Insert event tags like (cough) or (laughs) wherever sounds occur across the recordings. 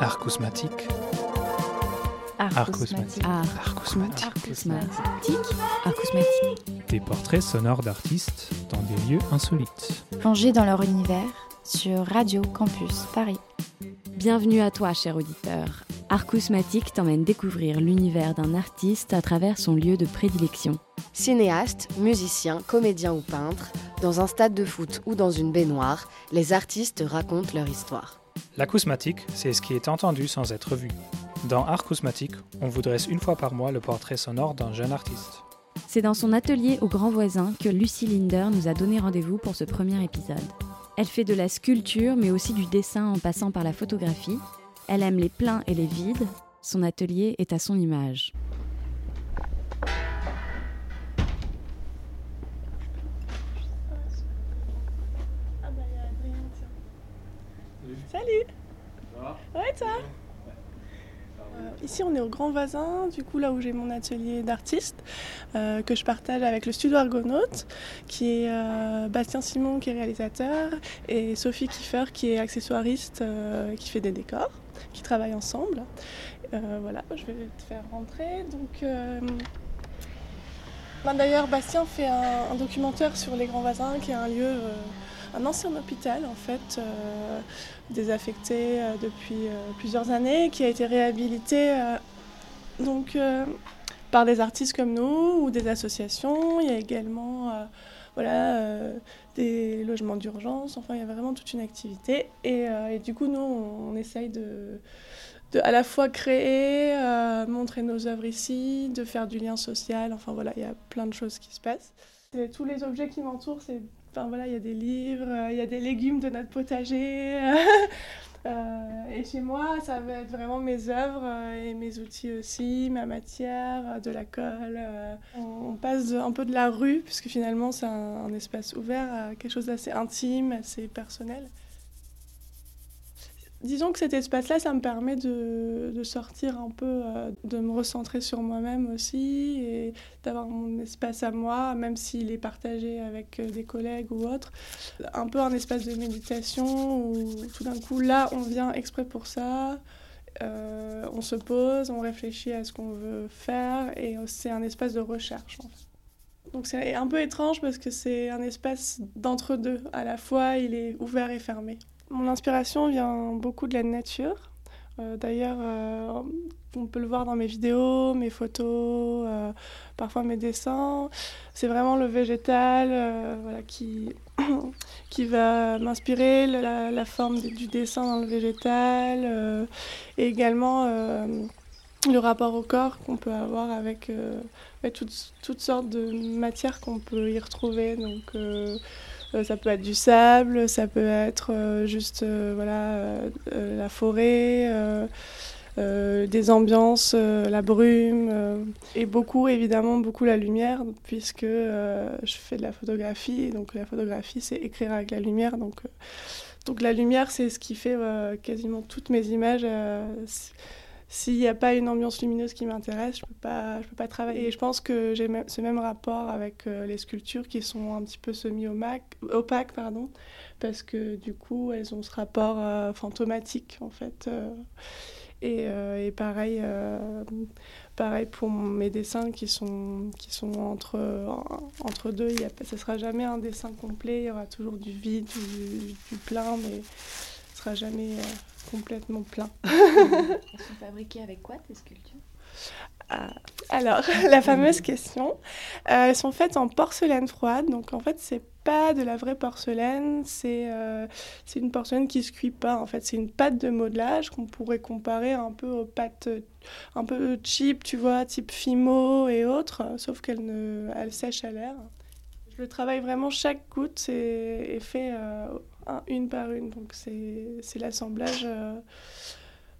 Arcousmatique. Arcousmatique. Arcousmatique. Arcousmatique. Arcousmatique. Des portraits sonores d'artistes dans des lieux insolites. Plongés dans leur univers sur Radio Campus Paris. Bienvenue à toi, cher auditeur. Arcousmatique t'emmène découvrir l'univers d'un artiste à travers son lieu de prédilection. Cinéaste, musicien, comédien ou peintre, dans un stade de foot ou dans une baignoire, les artistes racontent leur histoire. L'acousmatique, c'est ce qui est entendu sans être vu. Dans Arcousmatique, on vous dresse une fois par mois le portrait sonore d'un jeune artiste. C'est dans son atelier au Grand Voisin que Lucie Linder nous a donné rendez-vous pour ce premier épisode. Elle fait de la sculpture mais aussi du dessin en passant par la photographie. Elle aime les pleins et les vides. Son atelier est à son image. Salut Ouais, toi? Euh, Ici, on est au Grand Voisin, du coup, là où j'ai mon atelier d'artiste, euh, que je partage avec le Studio Argonaute, qui est euh, Bastien Simon, qui est réalisateur, et Sophie Kiefer, qui est accessoiriste, qui fait des décors, qui travaillent ensemble. Voilà, je vais te faire rentrer. Donc, ben, D'ailleurs, Bastien fait un, un documentaire sur les Grands Voisins, qui est un lieu, un ancien hôpital en fait, euh, désaffecté euh, depuis euh, plusieurs années, qui a été réhabilité donc, par des artistes comme nous ou des associations. Il y a également voilà, des logements d'urgence, enfin il y a vraiment toute une activité. Et, du coup, nous, on, essaye de, à la fois créer, montrer nos œuvres ici, de faire du lien social, enfin voilà, il y a plein de choses qui se passent. Tous les objets qui m'entourent, c'est Enfin voilà, il y a des livres, euh, il y a des légumes de notre potager. (laughs) Euh, et chez moi, ça va être vraiment mes œuvres euh, et mes outils aussi, ma matière, de la colle. On, passe un peu de la rue, puisque finalement c'est un, un espace ouvert à quelque chose d'assez intime, assez personnel. Disons que cet espace-là, ça me permet de, sortir un peu, euh, de me recentrer sur moi-même aussi et d'avoir mon espace à moi, même s'il est partagé avec euh, des collègues ou autres. Un peu un espace de méditation où tout d'un coup, là, on vient exprès pour ça. euh, on se pose, on réfléchit à ce qu'on veut faire et c'est un espace de recherche. Donc c'est un peu étrange parce que c'est un espace d'entre-deux. À la fois, il est ouvert et fermé. Mon inspiration vient beaucoup de la nature. Euh, D'ailleurs, euh, on peut le voir dans mes vidéos, mes photos, euh, parfois mes dessins. C'est vraiment le végétal voilà, qui, (coughs) qui va m'inspirer, la, forme du dessin dans le végétal, et également le rapport au corps qu'on peut avoir avec toutes, toutes sortes de matières qu'on peut y retrouver. Ça peut être du sable, ça peut être euh, juste euh, voilà, euh, euh, la forêt, euh, euh, des ambiances, euh, la brume, euh, et beaucoup évidemment beaucoup la lumière, puisque euh, je fais de la photographie, donc la photographie c'est écrire avec la lumière. Donc, euh, donc la lumière c'est ce qui fait euh, quasiment toutes mes images. S'il n'y a pas une ambiance lumineuse qui m'intéresse, je ne peux, pas- peux pas travailler. Et je pense que j'ai ce même rapport avec euh, les sculptures qui sont un petit peu semi-opaques, pardon, parce que du coup, elles ont ce rapport euh, fantomatique, en fait. euh. et, et pareil, pareil pour mes dessins qui sont, qui sont entre, entre deux. Ce ne sera jamais un dessin complet, il y aura toujours du vide, du, du plein, mais ce ne sera jamais complètement plein. (laughs) Elles sont fabriquées avec quoi tes sculptures? Ah, Alors, (laughs) la fameuse question. Euh, elles sont faites en porcelaine froide. Donc, en fait, c'est pas de la vraie porcelaine. C'est euh, c'est une porcelaine qui se cuit pas. En fait, c'est une pâte de modelage qu'on pourrait comparer un peu aux pâtes euh, un peu cheap, tu vois, type Fimo et autres. euh, Sauf qu'elle ne, elle sèche à l'air. Je le travaille vraiment chaque goutte est fait euh, un- une par une. Donc, c'est l'assemblage. euh,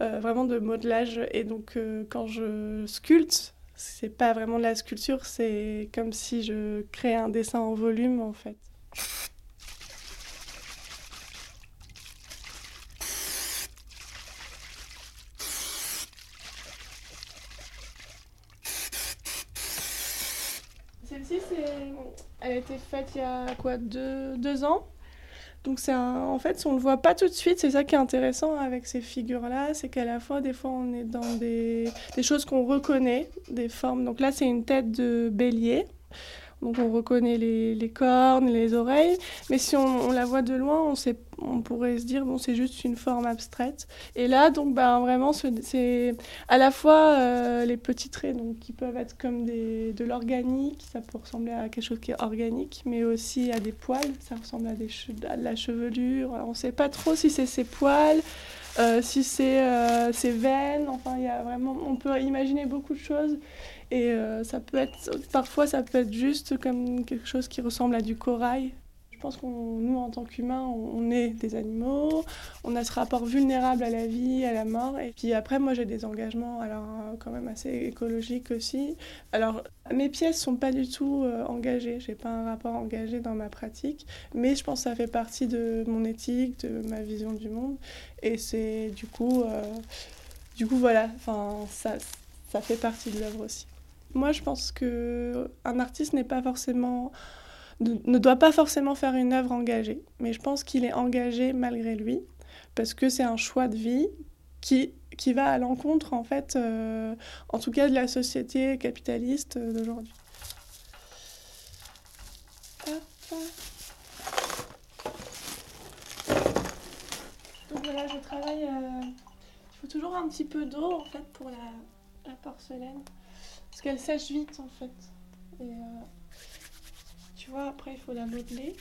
euh, vraiment de modelage. Et donc, euh, quand je sculpte, c'est pas vraiment de la sculpture, c'est comme si je créais un dessin en volume, en fait. Celle-ci, elle a été faite il y a quoi, deux, deux ans? Donc c'est en fait, on le voit pas tout de suite. C'est ça qui est intéressant avec ces figures-là, c'est qu'à la fois, des fois, on est dans des, des choses qu'on reconnaît, des formes. Donc là, c'est une tête de bélier. Donc on reconnaît les, les, cornes, les oreilles, mais si on, on la voit de loin, on, sait, on, pourrait se dire bon c'est juste une forme abstraite. Et là donc ben vraiment c'est à la fois euh, les petits traits donc qui peuvent être comme des, de l'organique, ça peut ressembler à quelque chose qui est organique, mais aussi à des poils, ça ressemble à, des à de la chevelure. On ne sait pas trop si c'est ces poils. Euh, si c'est euh, ses veines, enfin il y a vraiment, on peut imaginer beaucoup de choses et euh, ça peut être, parfois, ça peut être juste comme quelque chose qui ressemble à du corail. Pense que nous, en tant qu'humains, on, est des animaux, on a ce rapport vulnérable à la vie, à la mort. Et puis après, moi, j'ai des engagements, alors euh, quand même assez écologiques aussi. Alors, mes pièces sont pas du tout euh, engagées. J'ai pas un rapport engagé dans ma pratique, mais je pense que ça fait partie de mon éthique, de ma vision du monde. Et c'est du coup, du coup, voilà. Enfin, ça, ça fait partie de l'œuvre aussi. Moi, je pense que un artiste n'est pas forcément ne doit pas forcément faire une œuvre engagée, mais je pense qu'il est engagé malgré lui parce que c'est un choix de vie qui qui va à l'encontre en fait, euh, en tout cas de la société capitaliste d'aujourd'hui. Donc voilà, je travaille. Euh, il faut toujours un petit peu d'eau en fait pour la, la porcelaine. Parce qu'elle sèche vite en fait. Euh, tu vois, après il faut la modeler.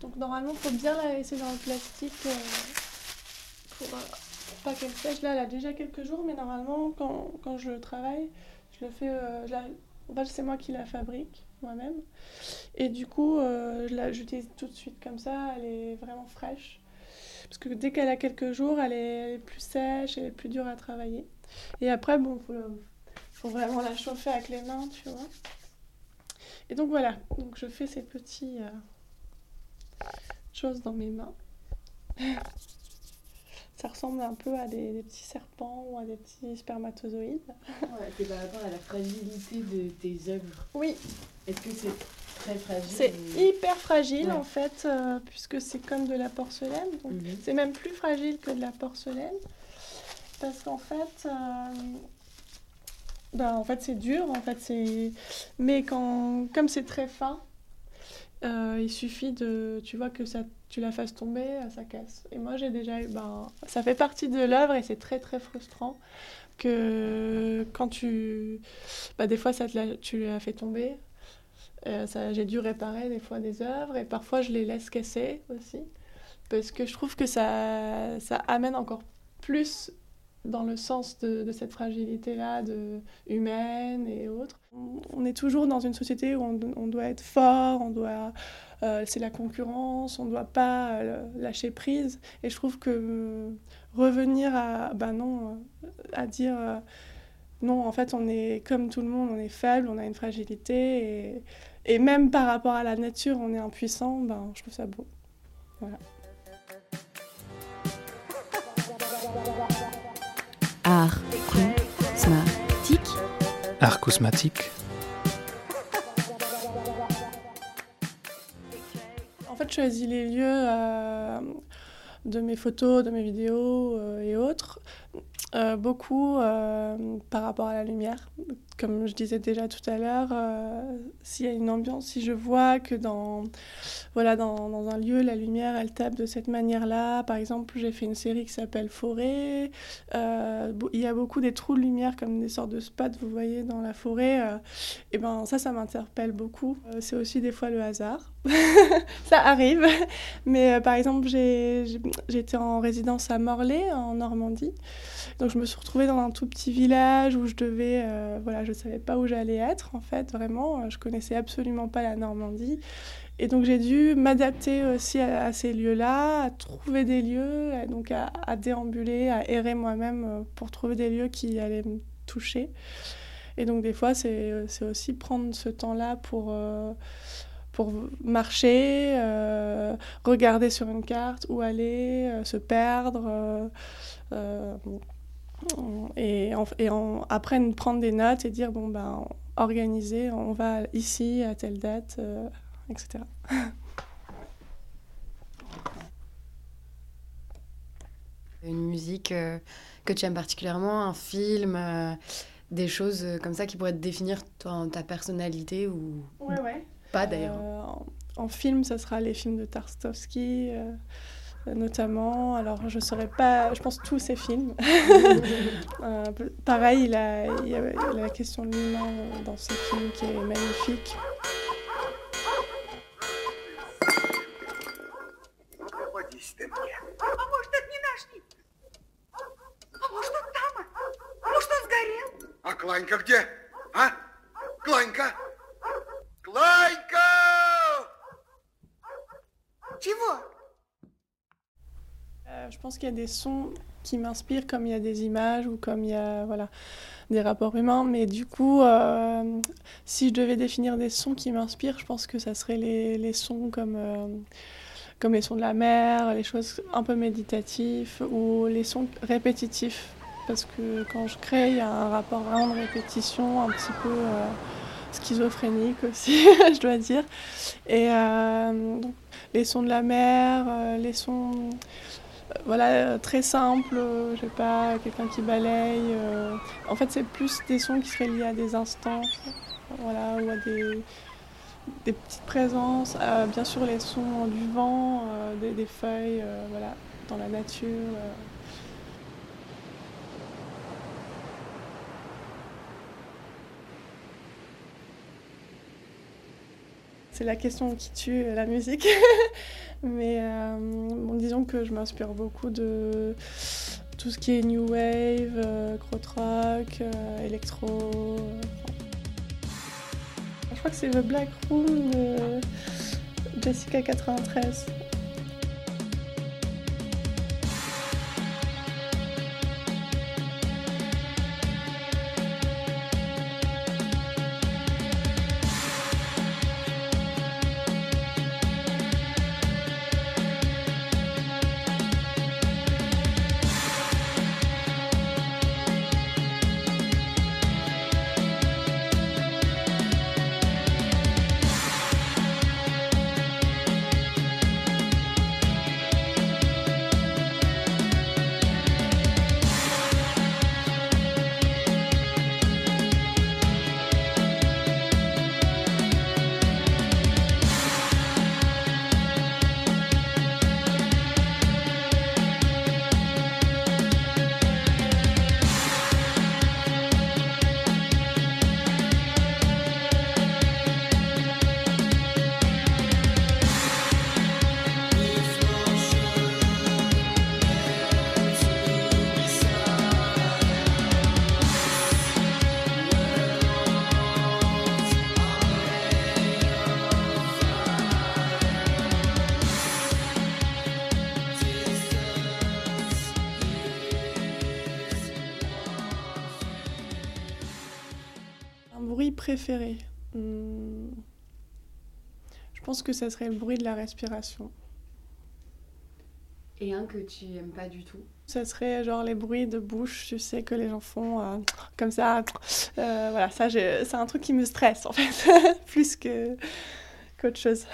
Donc normalement, il faut bien la laisser dans le plastique euh, pour, euh, pas qu'elle sèche. Là, elle a déjà quelques jours, mais normalement, quand, quand je travaille, je le fais. c'est moi qui la fabrique moi-même. Et du coup, je j'utilise tout de suite comme ça. Elle est vraiment fraîche. Parce que dès qu'elle a quelques jours, elle est plus sèche, elle est plus dure à travailler. Et après, bon, faut, faut vraiment la chauffer avec les mains, tu vois. Et donc voilà, donc je fais ces petits euh, choses dans mes mains. (laughs) Ça ressemble un peu à des, petits serpents ou à des petits spermatozoïdes. Ouais, c'est par rapport à la fragilité de tes œuvres. Oui. Est-ce que c'est très fragile C'est hyper fragile en fait, euh, puisque c'est comme de la porcelaine. Mhm. C'est même plus fragile que de la porcelaine parce qu'en fait, euh, ben, en fait c'est dur, en fait c'est, mais quand, comme c'est très fin, euh, il suffit de, tu vois que ça, tu la fasses tomber, ça casse. Et moi j'ai déjà eu, ben, ça fait partie de l'œuvre et c'est très très frustrant que quand tu, ben, des fois ça tu l'as fait tomber. Euh, j'ai dû réparer des fois des œuvres et parfois je les laisse casser aussi parce que je trouve que ça, ça amène encore plus dans le sens de, cette fragilité-là, humaine et autres. On est toujours dans une société où on, doit être fort, on doit, euh, c'est la concurrence, on ne doit pas euh, lâcher prise. Et je trouve que euh, revenir à, ben non, à dire non, en fait, on est comme tout le monde, on est faible, on a une fragilité, et, et même par rapport à la nature, on est impuissant. Ben, je trouve ça beau. Voilà. Art cosmatique. Art cosmatique. En fait, je choisis les lieux euh, de mes photos, de mes vidéos euh, et autres, euh, beaucoup par rapport à la lumière comme je disais déjà tout à l'heure, euh, s'il y a une ambiance, si je vois que dans, voilà, dans, un lieu, la lumière, elle tape de cette manière-là. Par exemple, j'ai fait une série qui s'appelle Forêt. Euh, il y a beaucoup des trous de lumière comme des sortes de spots, vous voyez, dans la forêt. Euh, et ben ça, ça m'interpelle beaucoup. c'est aussi des fois le hasard. (laughs) ça arrive. Mais par exemple, j'étais en résidence à Morlaix, en Normandie. Donc je me suis retrouvée dans un tout petit village où je devais, voilà, je je savais pas où j'allais être en fait, vraiment. Je connaissais absolument pas la Normandie. Et donc j'ai dû m'adapter aussi à, ces lieux-là, à trouver des lieux, donc à, déambuler, à errer moi-même euh, pour trouver des lieux qui allaient me toucher. Et donc des fois, c'est aussi prendre ce temps-là pour, euh, pour marcher, euh, regarder sur une carte où aller, euh, se perdre, euh, et, en, et en, après prendre des notes et dire bon ben organiser, on va ici à telle date, etc. (laughs) Une musique que tu aimes particulièrement, un film des choses comme ça qui pourraient te définir ta, ta personnalité ou ouais, ouais. pas d'ailleurs en, en, film, ça sera les films de Tarstowski notamment. Alors, je ne saurais pas, je pense, tous ces films. (laughs) euh, pareil, il, a, il y a la question de l'humain dans ces films qui est magnifique. А Кланька где? Euh, je pense qu'il y a des sons qui m'inspirent comme il y a des images ou comme il y a voilà, des rapports humains. Mais du coup, euh, si je devais définir des sons qui m'inspirent, je pense que ça serait les, les sons comme, euh, comme les sons de la mer, les choses un peu méditatifs ou les sons répétitifs. Parce que quand je crée, il y a un rapport vraiment de répétition, un petit peu schizophrénique aussi, (laughs) je dois dire. Et les sons de la mer, les sons voilà, très simple, je sais pas, quelqu'un qui balaye. Euh. En fait, c'est plus des sons qui seraient liés à des instants, voilà, ou à des, petites présences. Euh, bien sûr, les sons du vent, euh, des, des, feuilles, voilà, dans la nature. C'est la question qui tue la musique. (laughs) Mais euh, bon, disons que je m'inspire beaucoup de tout ce qui est new wave, euh, krautrock, euh, électro. Euh, je crois que c'est The Black Room de Jessica 93. Préféré hmm. Je pense que ça serait le bruit de la respiration. Et un que tu aimes pas du tout Ça serait genre les bruits de bouche, tu sais, que les gens font euh, comme ça. Euh, voilà, ça, c'est un truc qui me stresse en fait, (laughs) plus que qu'autre chose.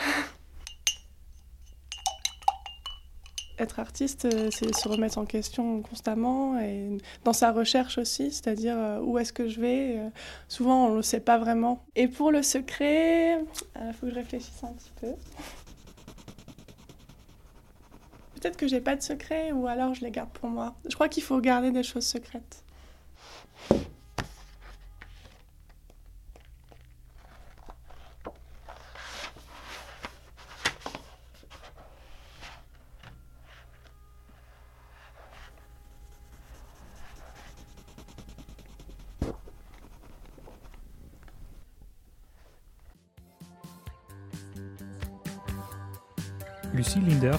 Être artiste, euh, c'est se remettre en question constamment et dans sa recherche aussi, c'est-à-dire euh, où est-ce que je vais. Euh, souvent, on ne le sait pas vraiment. Et pour le secret, il faut que je réfléchisse un petit peu. Peut-être que j'ai pas de secret ou alors je les garde pour moi. Je crois qu'il faut garder des choses secrètes.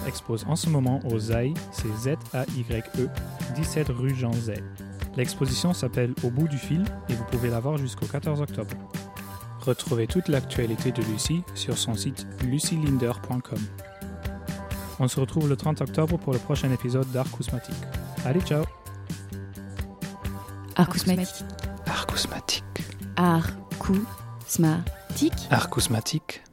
Expose en ce moment au ZAI, c'est Z-A-Y-E, 17 rue Jean Zay. L'exposition s'appelle Au bout du fil et vous pouvez la voir jusqu'au 14 octobre. Retrouvez toute l'actualité de Lucie sur son site lucielinder.com. On se retrouve le 30 octobre pour le prochain épisode d'Arcousmatique. Allez, ciao Arcousmatique. Arcousmatique. Arcousmatique. Arcousmatique.